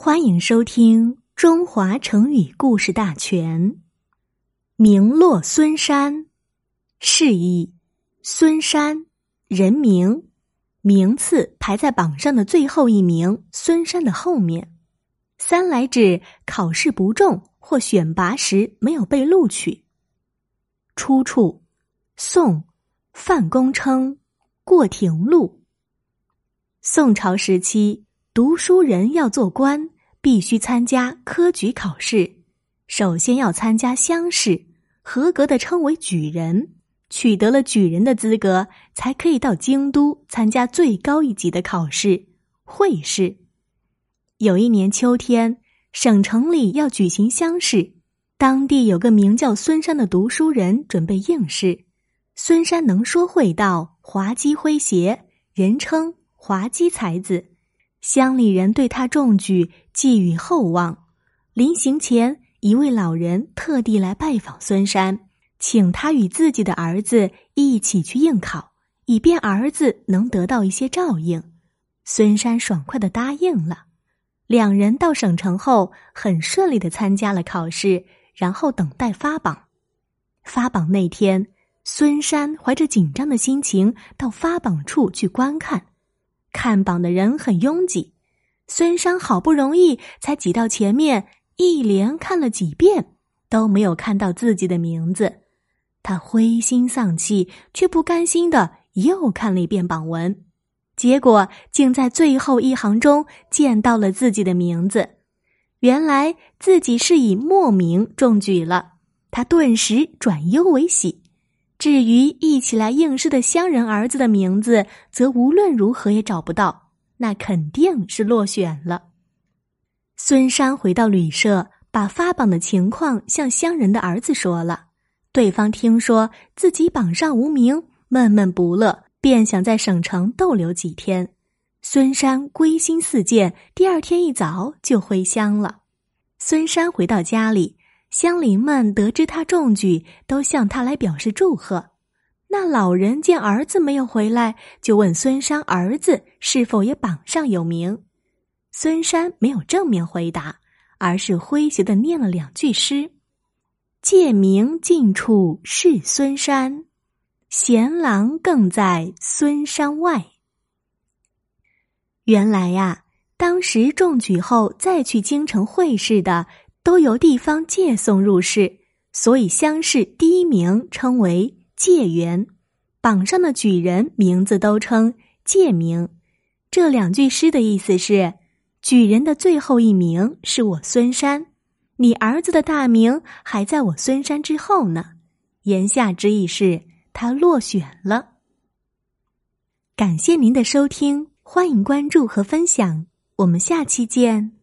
欢迎收听《中华成语故事大全》。名落孙山，释义：孙山，人名，名次排在榜上的最后一名。孙山的后面，三来指考试不中或选拔时没有被录取。出处：宋范公称《过庭录》。宋朝时期。读书人要做官，必须参加科举考试。首先要参加乡试，合格的称为举人。取得了举人的资格，才可以到京都参加最高一级的考试——会试。有一年秋天，省城里要举行乡试，当地有个名叫孙山的读书人准备应试。孙山能说会道，滑稽诙谐，人称“滑稽才子”。乡里人对他中举寄予厚望，临行前，一位老人特地来拜访孙山，请他与自己的儿子一起去应考，以便儿子能得到一些照应。孙山爽快的答应了。两人到省城后，很顺利的参加了考试，然后等待发榜。发榜那天，孙山怀着紧张的心情到发榜处去观看。看榜的人很拥挤，孙山好不容易才挤到前面，一连看了几遍，都没有看到自己的名字。他灰心丧气，却不甘心的又看了一遍榜文，结果竟在最后一行中见到了自己的名字。原来自己是以莫名中举了，他顿时转忧为喜。至于一起来应试的乡人儿子的名字，则无论如何也找不到，那肯定是落选了。孙山回到旅社，把发榜的情况向乡人的儿子说了。对方听说自己榜上无名，闷闷不乐，便想在省城逗留几天。孙山归心似箭，第二天一早就回乡了。孙山回到家里。乡邻们得知他中举，都向他来表示祝贺。那老人见儿子没有回来，就问孙山儿子是否也榜上有名。孙山没有正面回答，而是诙谐的念了两句诗：“借名近处是孙山，贤郎更在孙山外。”原来呀，当时中举后再去京城会试的。都由地方借送入仕，所以乡试第一名称为借员，榜上的举人名字都称借名。这两句诗的意思是：举人的最后一名是我孙山，你儿子的大名还在我孙山之后呢。言下之意是他落选了。感谢您的收听，欢迎关注和分享，我们下期见。